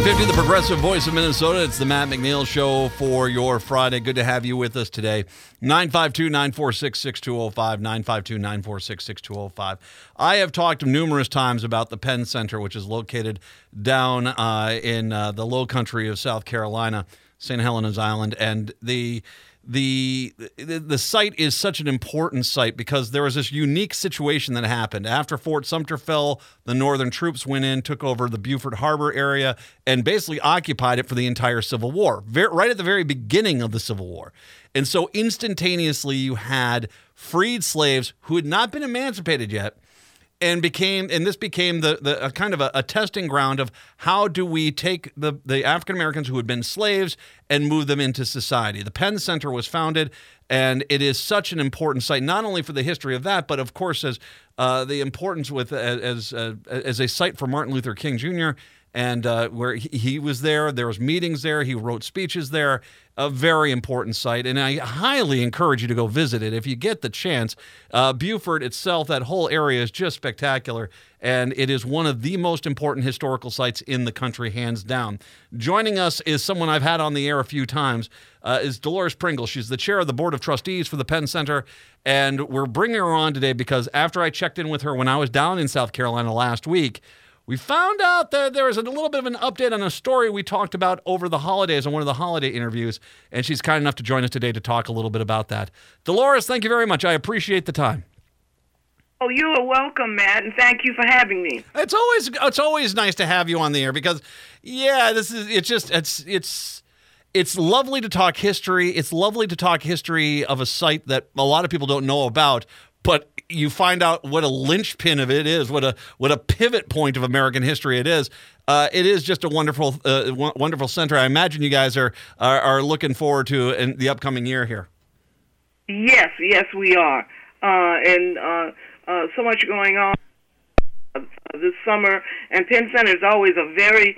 950, the progressive voice of Minnesota. It's the Matt McNeil Show for your Friday. Good to have you with us today. 952 946 6205. 952 946 6205. I have talked numerous times about the Penn Center, which is located down uh, in uh, the low country of South Carolina, St. Helena's Island. And the the, the site is such an important site because there was this unique situation that happened after Fort Sumter fell. The Northern troops went in, took over the Beaufort Harbor area, and basically occupied it for the entire Civil War. Right at the very beginning of the Civil War, and so instantaneously you had freed slaves who had not been emancipated yet and became and this became the the a kind of a, a, testing ground of how do we take the the African Americans who had been slaves and move them into society. The Penn Center was founded, and it is such an important site not only for the history of that, but of course as uh, the importance with as uh, as a site for Martin Luther King Jr and uh, where he was there. There was meetings there. He wrote speeches there. A very important site, and I highly encourage you to go visit it if you get the chance. Uh, Beaufort itself, that whole area is just spectacular, and it is one of the most important historical sites in the country, hands down. Joining us is someone I've had on the air a few times. Uh, is Deloris Pringle. She's the chair of the board of trustees for the Penn Center, and we're bringing her on today because after I checked in with her when I was down in South Carolina last week we found out that there was a little bit of an update on a story we talked about over the holidays on one of the holiday interviews, and she's kind enough to join us today to talk a little bit about that. Deloris, thank you very much. I appreciate the time. Oh, you are welcome, Matt, and thank you for having me. It's always it's always nice to have you on the air because, yeah, this is it's just it's it's it's lovely to talk history. It's lovely to talk history of a site that a lot of people don't know about, but you find out what a linchpin of it is, what a what a pivot point of American history it is. Uh, it is just a wonderful, uh, w- wonderful center. I imagine you guys are are, are looking forward to in the upcoming year here. Yes, yes, we are, uh, and uh, uh, so much going on uh, this summer. And Penn Center is always a very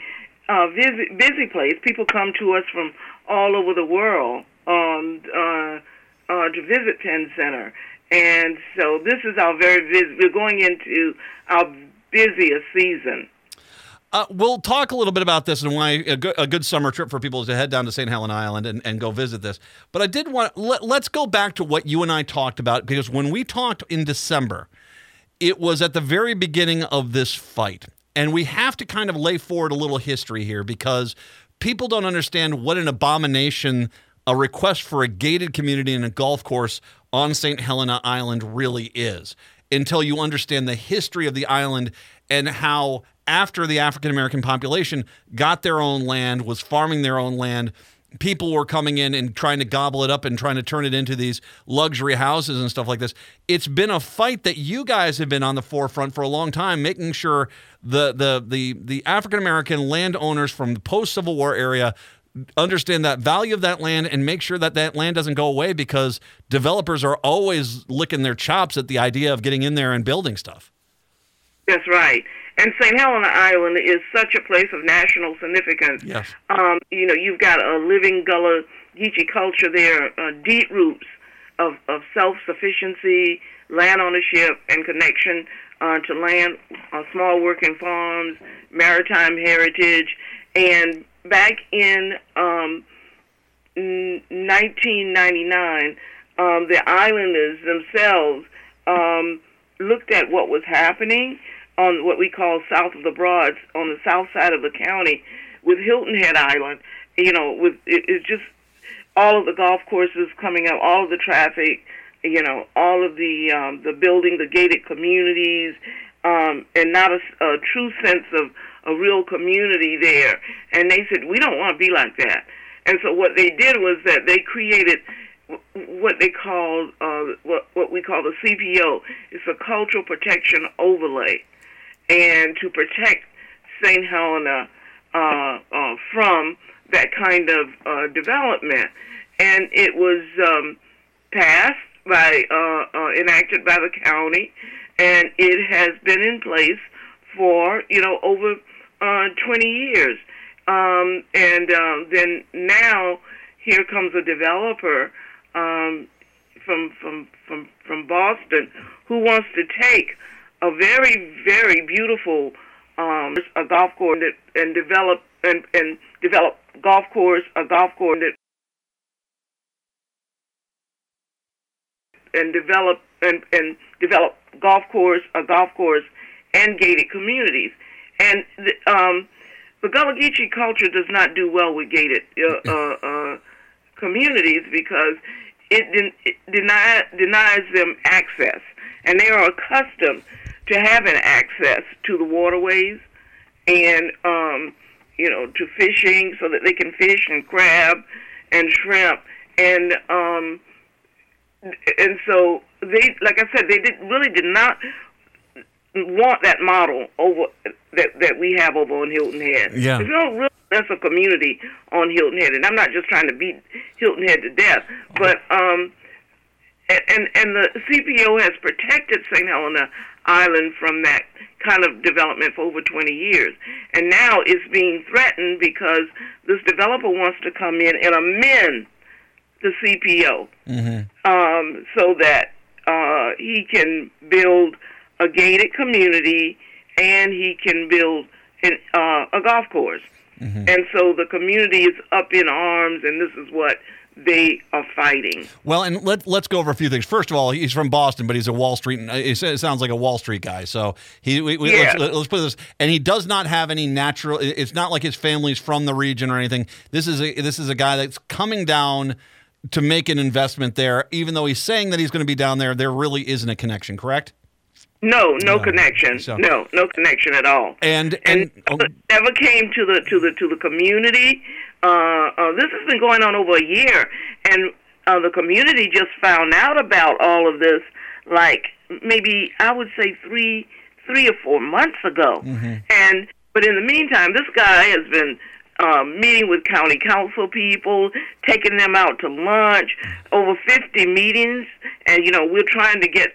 busy busy place. People come to us from all over the world um, to visit Penn Center and so this is our very busy, we're going into our busiest season. Uh, we'll talk a little bit about this and why a good, a good, summer trip for people is to head down to St. Helena Island and, and go visit this. But I did want let, let's go back to what you and I talked about because when we talked in December, it was at the very beginning of this fight. And we have to kind of lay forward a little history here because people don't understand what an abomination a request for a gated community and a golf course on St. Helena Island really is until you understand the history of the island and how after the African American population got their own land, was farming their own land, people were coming in and trying to gobble it up and trying to turn it into these luxury houses and stuff like this. It's been a fight that you guys have been on the forefront for a long time, making sure the the the the African American landowners from the post Civil War area understand that value of that land and make sure that that land doesn't go away because developers are always licking their chops at the idea of getting in there and building stuff. That's right. And St. Helena Island is such a place of national significance. Yes. Um, you know, you've got a living Gullah Geechee culture there, uh, deep roots of, of self-sufficiency, land ownership, and connection uh, to land, uh, small working farms, maritime heritage, and back in um, 1999, um, the islanders themselves um, looked at what was happening on what we call south of the Broads, on the south side of the county, with Hilton Head Island. You know, with it, it's just all of the golf courses coming up, all of the traffic, you know, all of the um, the building, the gated communities, um, and not a, a true sense of a real community there. And they said, we don't want to be like that. And so what they did was that they created what they call uh, what what we call the CPO. It's a cultural protection overlay, and to protect St. Helena uh, uh, from that kind of uh, development. And it was um, passed by uh, uh, enacted by the county, and it has been in place for you know over uh, 20 years. Um, and um, then now here comes a developer um, from from from from Boston who wants to take a very very beautiful um, a golf course and, and develop and and develop golf course a golf course that and develop and, and develop golf course a golf course and gated communities and the, um, the Gullah Geechee culture does not do well with gated uh, uh, uh, communities because it, den- it deny- denies them access, and they are accustomed to having access to the waterways and um, you know to fishing so that they can fish and crab and shrimp. And um, and so they like I said they did really did not want that model over that that we have over on Hilton Head. Yeah. There's no real sense of community on Hilton Head, and I'm not just trying to beat Hilton Head to death, but um, and and, and the CPO has protected St. Helena Island from that kind of development for over 20 years, and now it's being threatened because this developer wants to come in and amend the CPO Mm-hmm. um, so that uh, he can build a gated community and he can build an, uh, a golf course. Mm-hmm. And so the community is up in arms, and this is what they are fighting. Well, and let, let's go over a few things. First of all, he's from Boston, but he's a Wall Street. It sounds like a Wall Street guy. So he, we, we, Yeah. let's, let's put this. And he does not have any natural. It's not like his family's from the region or anything. This is a this is a guy that's coming down to make an investment there. Even though he's saying that he's going to be down there, there really isn't a connection. Correct? No, no, No. connection. So- No, no connection at all. And and, and oh, it never came to the to the to the community. Uh, uh, this has been going on over a year, and uh, the community just found out about all of this, like maybe I would say three three or four months ago. And but in the meantime, this guy has been. Um, meeting with county council people, taking them out to lunch, over 50 meetings, and you know we're trying to get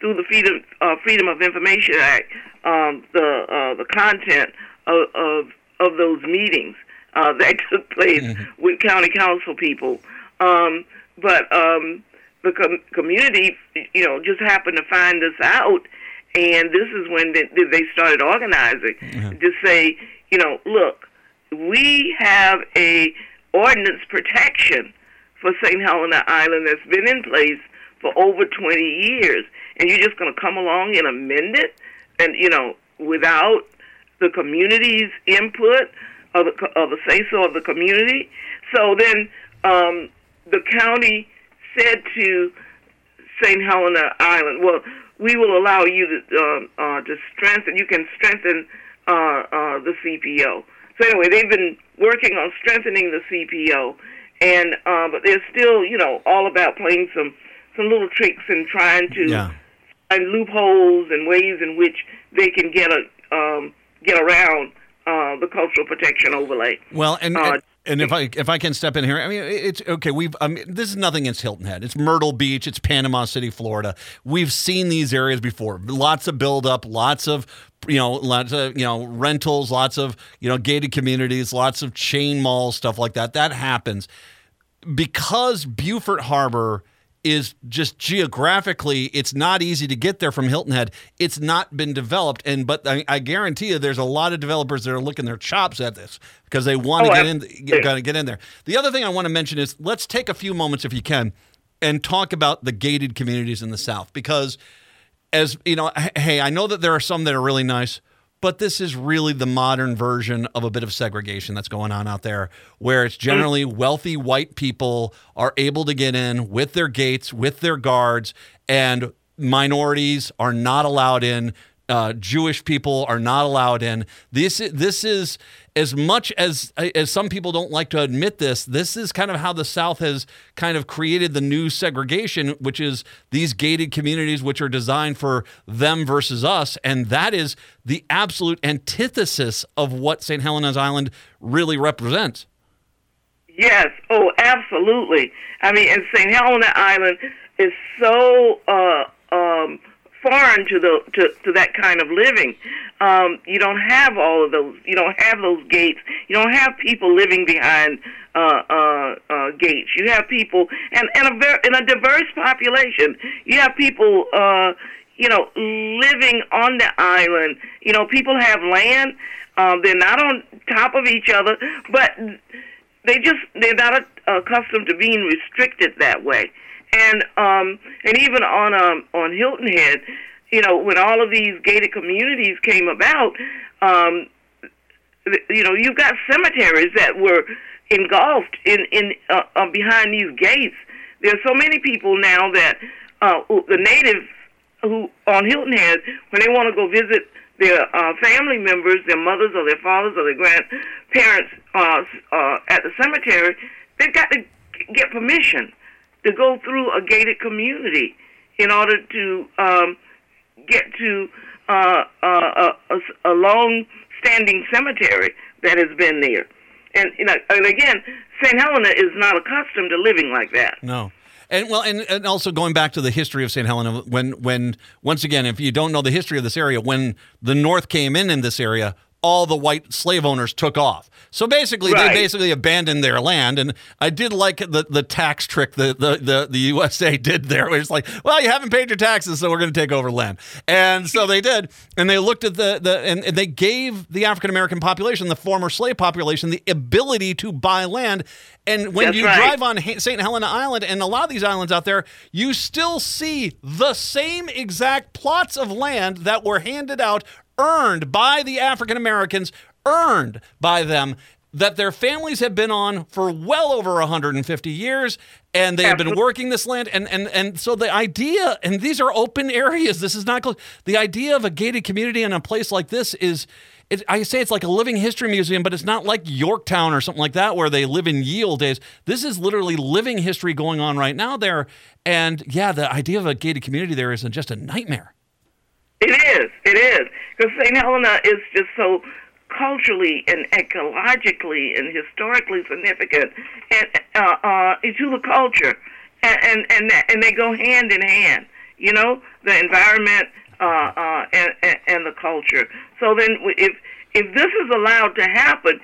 through the Freedom uh, Freedom of Information Act um, the uh, the content of, of of those meetings uh, that took place with county council people. Um, but um, the com- community, you know, just happened to find this out, and this is when they, they started organizing to say, you know, look, we have a ordinance protection for St. Helena Island that's been in place for over 20 years, and you're just going to come along and amend it, and you know, without the community's input of the, of the say so of the community. So then um, the county said to St. Helena Island, well, we will allow you to um, uh, to strengthen. You can strengthen uh, uh, the CPO. So anyway, they've been working on strengthening the CPO, and uh, but they're still, you know, all about playing some some little tricks and trying to yeah. Find loopholes and ways in which they can get a um, get around uh, the cultural protection overlay. Well, and, Uh, and and if I if I can step in here, I mean it's okay. We've I mean, this is nothing against Hilton Head. It's Myrtle Beach. It's Panama City, Florida. We've seen these areas before. Lots of buildup. Lots of you know lots of you know rentals. Lots of you know gated communities. Lots of chain malls. Stuff like that. That happens because Beaufort Harbor is just geographically it's not easy to get there from Hilton Head. It's not been developed and but I, I guarantee you there's a lot of developers that are looking their chops at this because they want to Oh, get in got to get in there. The other thing I want to mention is let's take a few moments if you can and talk about the gated communities in the south because as you know hey, I know that there are some that are really nice but this is really the modern version of a bit of segregation that's going on out there, where it's generally wealthy white people are able to get in with their gates, with their guards, and minorities are not allowed in. Uh, Jewish people are not allowed in. This is, this is as much as as some people don't like to admit this. This is kind of how the South has kind of created the new segregation, which is these gated communities, which are designed for them versus us, and that is the absolute antithesis of what St. Helena's Island really represents. Yes. Oh, absolutely. I mean, and St. Helena Island is so uh, um, foreign to the to, to that kind of living. Um, you don't have all of those. You don't have those gates. You don't have people living behind uh, uh, uh, gates. You have people and and a very and a diverse population. You have people. Uh, you know, living on the island. You know, people have land. Um, they're not on top of each other, but they just they're not accustomed to being restricted that way. And um, and even on um, on Hilton Head, you know, when all of these gated communities came about, um, you know, you've got cemeteries that were engulfed in in uh, uh, behind these gates. There's so many people now that uh, the natives who on Hilton Head, when they want to go visit their uh, family members, their mothers or their fathers or their grandparents uh, uh, at the cemetery, they've got to get permission to go through a gated community in order to um, get to uh, uh, a, a, long-standing cemetery that has been there. And you know, and again, St. Helena is not accustomed to living like that. No. And well, and, and also going back to the history of St. Helena, when when once again, if you don't know the history of this area, when the North came in in this area, all the white slave owners took off. So basically, right. they basically abandoned their land. And I did like the, the tax trick the, the, the, the USA did there. It was like, well, you haven't paid your taxes, so we're going to take over land. And so they did. And they looked at the, the and, and they gave the African American population, the former slave population, the ability to buy land. And when That's you right. drive on St. Helena Island and a lot of these islands out there, you still see the same exact plots of land that were handed out earned by the African Americans, earned by them that their families have been on for well over 150 years and they have been working this land and and and so the idea and these are open areas this is not the idea of a gated community in a place like this is it, I say it's like a living history museum, but it's not like Yorktown or something like that where they live in ye days. This is literally living history going on right now there. And yeah, the idea of a gated community there is just a nightmare. It is. It is. Because St. Helena is just so culturally and ecologically and historically significant and uh, uh, the culture, and and and, and they go hand in hand. You know, the environment uh, uh, and, and and the culture. So then, if if this is allowed to happen,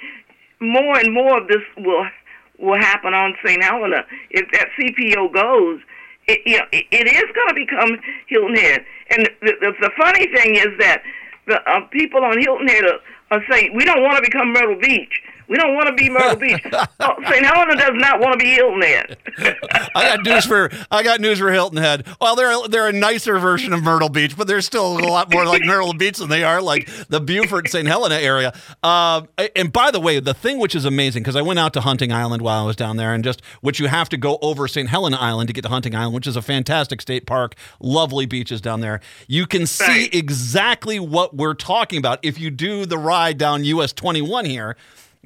more and more of this will will happen on St. Helena. If that CPO goes, it, you know, it, it is going to become Hilton Head. And the, the, the funny thing is that the uh, people on Hilton Head are, are saying we don't want to become Myrtle Beach. We don't want to be Myrtle Beach. oh, St. Helena does not want to be Hilton Head. I got news for I got news for Hilton Head. Well, they're they're a nicer version of Myrtle Beach, but they're still a lot more like Myrtle Beach than they are like the Beaufort St. Helena area. Uh, and by the way, the thing which is amazing because I went out to Hunting Island while I was down there, and just which you have to go over St. Helena Island to get to Hunting Island, which is a fantastic state park, lovely beaches down there. You can see Right. exactly what we're talking about if you do the ride down US 21 here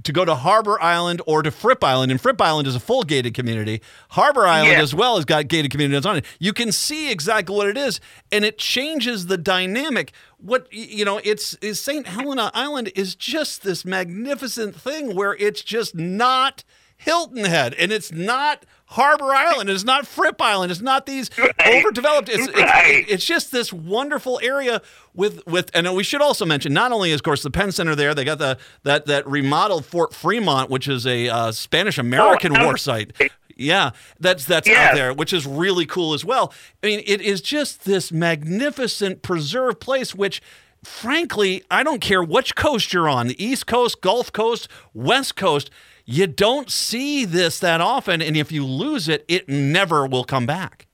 to go to Harbor Island or to Fripp Island, and Fripp Island is a full gated community. Harbor Island Yeah. as well has got gated communities on it. You can see exactly what it is, and it changes the dynamic. What you know, it's is St. Helena Island is just this magnificent thing where it's just not Hilton Head, and it's not Harbor Island, it's not Fripp Island, it's not these overdeveloped. It's, it's Right. it's just this wonderful area with with and we should also mention not only is of course the Penn Center there they got the that that remodeled Fort Fremont which is a uh, Spanish American Oh, war site. Yeah, that's that's out there, which is really cool as well. I mean, it is just this magnificent preserved place, which frankly, I don't care which coast you're on, the East Coast, Gulf Coast, West Coast, you don't see this that often, and if you lose it, it never will come back.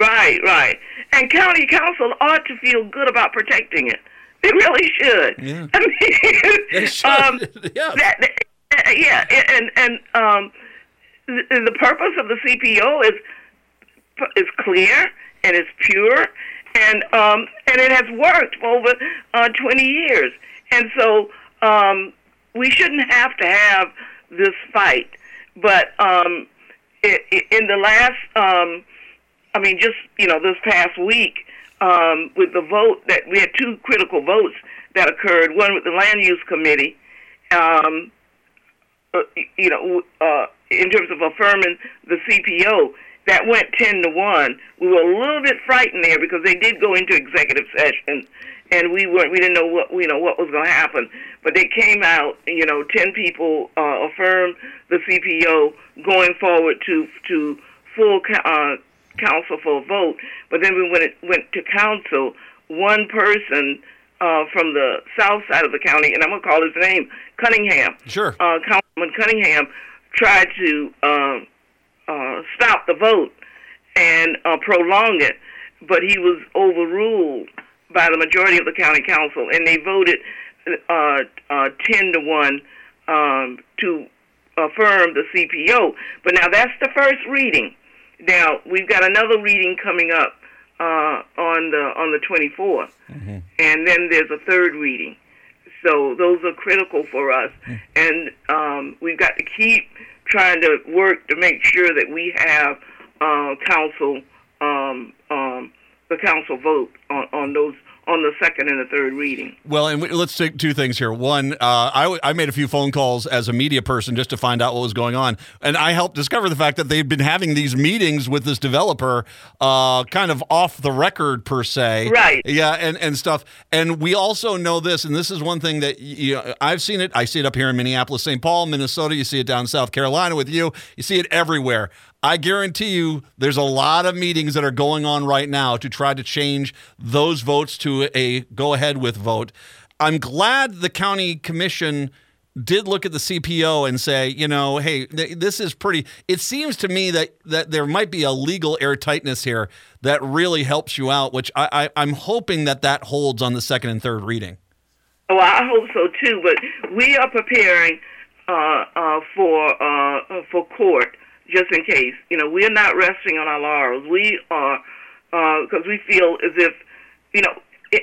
Right, right. And county council ought to feel good about protecting it. They really should. Yeah. I mean, They should. Um, Yeah. that, that- yeah, and and um, the, the purpose of the CPO is is clear and it's pure, and um, and it has worked for over uh, 20 years, and so um, we shouldn't have to have this fight. But um, i i in the last, um, I mean, just you know, this past week, um, with the vote that we had two critical votes that occurred. One with the land use committee. Um, uh, you know, uh, in terms of affirming the CPO, that went ten to one. We were a little bit frightened there because they did go into executive session, and we weren't. We didn't know what you know what was going to happen. But they came out. You know, ten people uh, affirmed the CPO going forward to to full uh, council for a vote. But then we went went to council one person uh, from the south side of the county, and I'm going to call his name Cunningham. Sure. Uh, Councilman Cunningham tried to uh, uh, stop the vote and uh, prolong it, but he was overruled by the majority of the county council, and they voted uh, uh, 10 to 1 um, to affirm the CPO. But now that's the first reading. Now we've got another reading coming up uh, on the on the 24th, mm-hmm. and then there's a third reading. So those are critical for us, mm-hmm. and um, we've got to keep trying to work to make sure that we have uh, council um, um, the council vote on, on those on the second and the third reading. Well, and let's take two things here. One, uh, I, I made a few phone calls as a media person just to find out what was going on, and I helped discover the fact that they've been having these meetings with this developer, uh, kind of off the record per se, right? Yeah, and and stuff. And we also know this, and this is one thing that you know, I've seen it. I see it up here in Minneapolis, St. Paul, Minnesota. You see it down South Carolina with you. You see it everywhere. I guarantee you there's a lot of meetings that are going on right now to try to change those votes to a go ahead with vote. I'm glad the county commission did look at the CPO and say, you know, hey, th- this is pretty. It seems to me that that there might be a legal airtightness here that really helps you out, which I, I, am hoping that that holds on the second and third reading. Oh, I hope so too. But we are preparing uh, uh, for uh, for court just in case. You know, we're not resting on our laurels. We are because uh, we feel as if you know, it,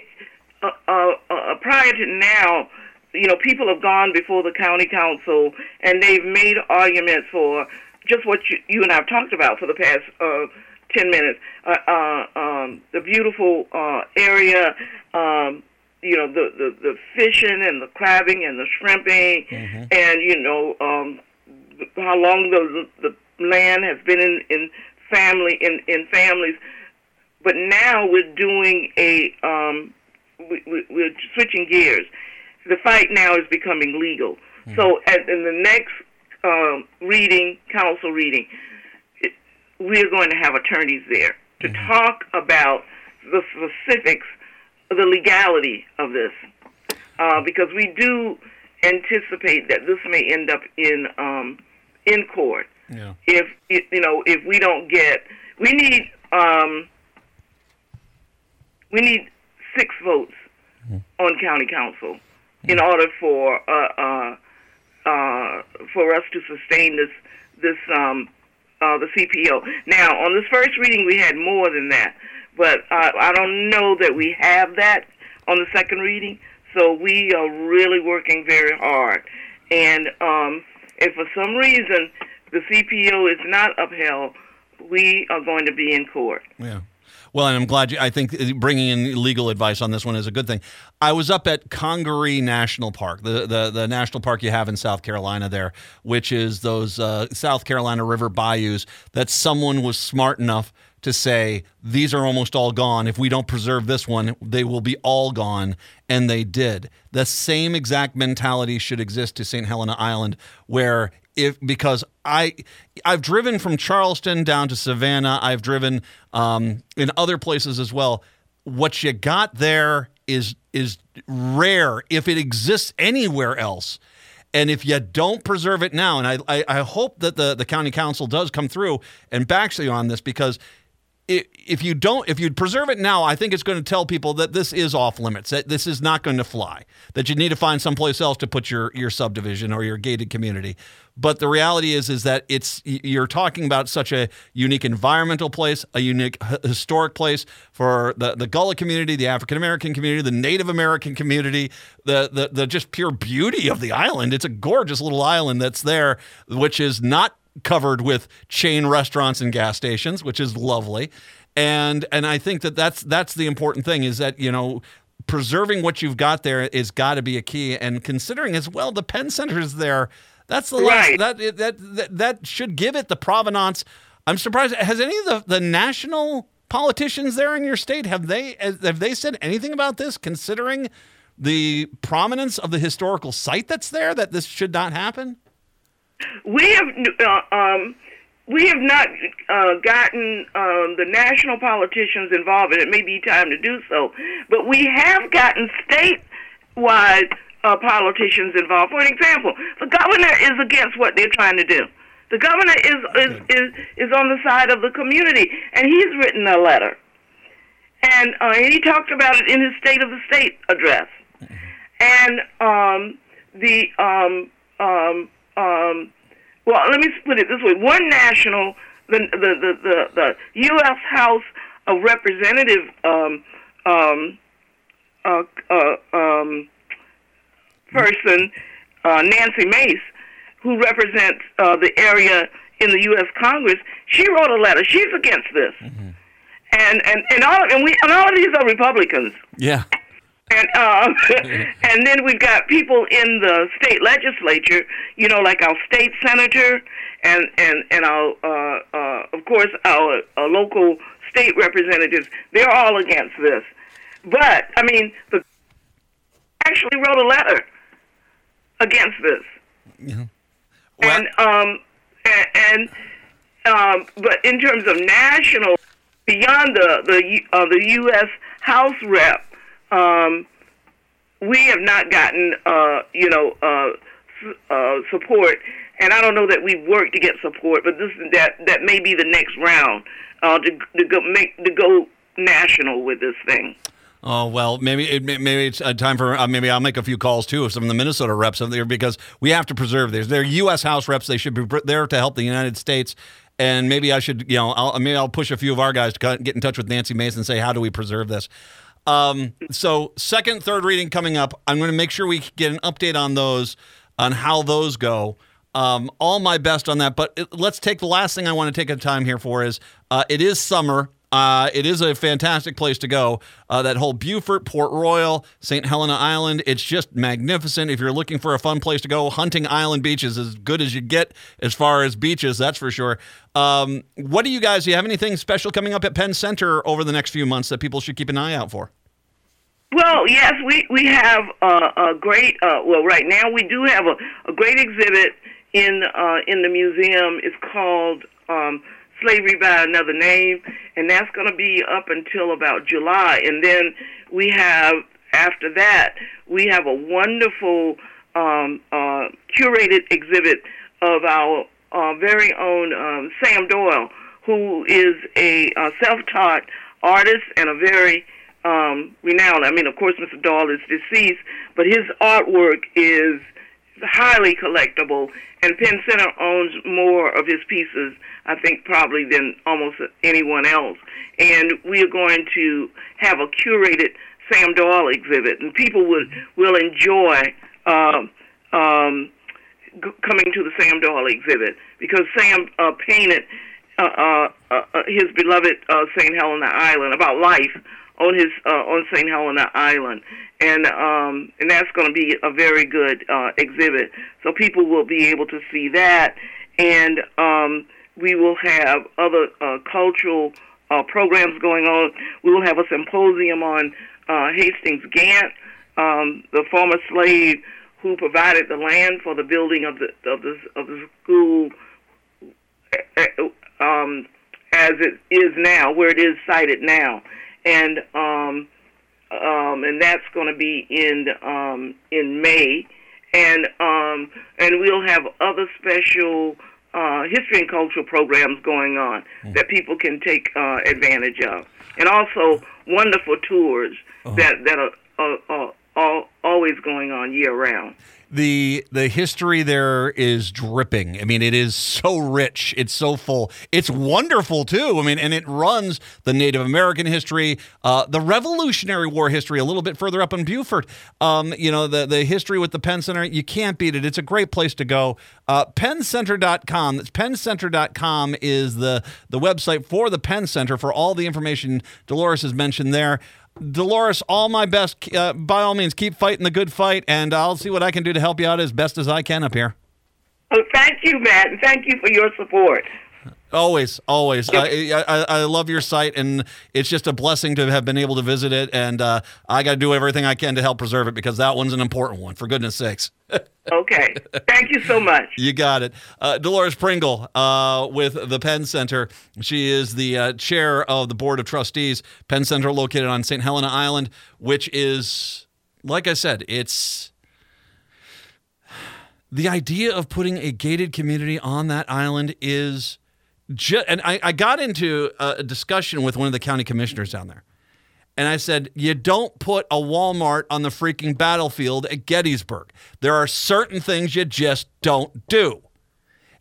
uh, uh, uh, prior to now, you know, people have gone before the county council and they've made arguments for just what you, you and I have talked about for the past uh, ten minutes. Uh, uh, um, the beautiful uh, area. Um, you know the, the the fishing and the crabbing and the shrimping, mm-hmm. and you know um, how long the the land has been in, in family in, in families, but now we're doing a um, we, we're switching gears. The fight now is becoming legal. Mm-hmm. So, at, in the next um, reading, council reading, it, we're going to have attorneys there to mm-hmm. talk about the specifics, the legality of this, uh, because we do anticipate that this may end up in um, in court. Yeah. If you know, if we don't get, we need um, we need six votes mm-hmm. on county council mm-hmm. in order for uh, uh, uh, for us to sustain this this um, uh, the CPO. Now, on this first reading, we had more than that, but uh, I don't know that we have that on the second reading. So we are really working very hard, and um, if for some reason the CPO is not upheld, we are going to be in court. Yeah. Well, and I'm glad you, I think bringing in legal advice on this one is a good thing. I was up at Congaree National Park, the, the, the national park you have in South Carolina there, which is those uh, South Carolina river bayous that someone was smart enough to say these are almost all gone. If we don't preserve this one, they will be all gone. And they did. The same exact mentality should exist to St. Helena Island, where if because I I've driven from Charleston down to Savannah. I've driven um, in other places as well. What you got there is is rare if it exists anywhere else. And if you don't preserve it now, and I, I, I hope that the, the county council does come through and backs you on this because if you don't if you preserve it now i think it's going to tell people that this is off limits that this is not going to fly that you need to find someplace else to put your your subdivision or your gated community. But the reality is is that it's you're talking about such a unique environmental place a unique historic place for the, the gullah community the african american community the native american community the, the the just pure beauty of the island. It's a gorgeous little island that's there which is not covered with chain restaurants and gas stations, which is lovely. And and I think that that's that's the important thing is that you know preserving what you've got there is got to be a key. And considering as well the Penn Center is there, that's the right. last, that, that that that should give it the provenance. I'm surprised. Has any of the the national politicians there in your state have they have they said anything about this? Considering the prominence of the historical site that's there, that this should not happen. We have uh, um, we have not uh, gotten um, the national politicians involved, and it may be time to do so. But we have gotten statewide uh, politicians involved. For an example, the governor is against what they're trying to do. The governor is is, is is on the side of the community, and he's written a letter, and uh, he talked about it in his State of the State address. And um, the um, um, um, well, let me put it this way: one national, the the the the, the U.S. House of Representative um, um, uh, uh, um, person, uh, Nancy Mace, who represents uh, the area in the U.S. Congress, she wrote a letter. She's against this, mm-hmm. and and and all and we and all of these are Republicans. Yeah. And um, and then we've got people in the state legislature, you know, like our state senator, and and and our uh, uh, of course our, our local state representatives. They're all against this. But I mean, the actually wrote a letter against this. Yeah. Well, and um and, and um but in terms of national beyond the the uh, the US House rep um we have not gotten uh you know uh uh, support, and I don't know that we've worked to get support, but this that that may be the next round uh, to to go make to go national with this thing. Oh well, maybe it, maybe it's time for uh, maybe I'll make a few calls too of some of the Minnesota reps are there because we have to preserve these. They're U.S. House reps. They should be there to help the United States. And maybe I should, you know, I'll, maybe I'll push a few of our guys to get in touch with Nancy Mason and say, how do we preserve this? Um, so second, third reading coming up. I'm going to make sure we get an update on those, on how those go. Um, all my best on that. But it, let's take the last thing I want to take a time here for is uh, it is summer. Uh, it is a fantastic place to go. Uh, that whole Beaufort, Port Royal, St. Helena Island, it's just magnificent. If you're looking for a fun place to go, Hunting Island Beach is as good as you get as far as beaches, that's for sure. Um, what do you guys, do you have anything special coming up at Penn Center over the next few months that people should keep an eye out for? Well, yes, we we have uh, a great. Uh, well, right now we do have a, a great exhibit in uh, in the museum. It's called um, slavery by another name, and that's going to be up until about July. And then we have, after that, we have a wonderful um, uh, curated exhibit of our uh, very own um, Sam Doyle, who is a uh, self-taught artist and a very um, renowned. I mean, of course, Mr. Doyle is deceased, but his artwork is highly collectible, and Penn Center owns more of his pieces, I think, probably than almost anyone else. And we are going to have a curated Sam Doyle exhibit, and people would will enjoy uh, um, g- coming to the Sam Doyle exhibit because Sam uh, painted uh, uh, uh, his beloved uh, St. Helena Island about life on his uh, on St. Helena Island, and um, and that's going to be a very good uh, exhibit. So people will be able to see that, and um, we will have other uh, cultural uh, programs going on. We will have a symposium on uh, Hastings Gantt, um, the former slave who provided the land for the building of the of the of the school. Eh, eh, um, as it is now, where it is sited now and um, um, and that's going to be in um, in May, and um, and we'll have other special uh, history and cultural programs going on mm. that people can take uh, advantage of, and also wonderful tours uh-huh. that that are, are, are, are always going on year round the the history there is dripping. I mean, it is so rich. It's so full. It's wonderful too. I mean, and it runs the Native American history, uh, the Revolutionary War history, a little bit further up in Beaufort. Um, you know, the the history with the Penn Center. You can't beat it. It's a great place to go. Uh, PennCenter.com. That's PennCenter.com is the the website for the Penn Center for all the information Deloris has mentioned there. Deloris, all my best. Uh, by all means, keep fighting the good fight, and I'll see what I can do to help you out as best as I can up here. Oh, thank you, Matt, and thank you for your support. Always, always. I, I, I love your site, and it's just a blessing to have been able to visit it. And uh, I got to do everything I can to help preserve it because that one's an important one. For goodness sakes. okay. Thank you so much. You got it. Uh, Deloris Pringle uh, with the Penn Center. She is the uh, chair of the board of trustees. Penn Center, located on St. Helena Island, which is, like I said, it's the idea of putting a gated community on that island is just, and I, I got into a discussion with one of the county commissioners down there. And I said, you don't put a Walmart on the freaking battlefield at Gettysburg. There are certain things you just don't do.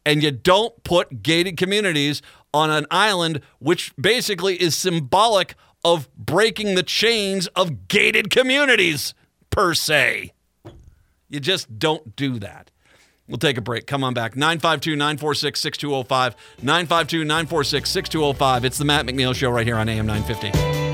And you don't put gated communities on an island, which basically is symbolic of breaking the chains of gated communities, per se. You just don't do that. We'll take a break. Come on back. 952 946 6205. 952 946 6205. It's the Matt McNeil Show right here on AM 950.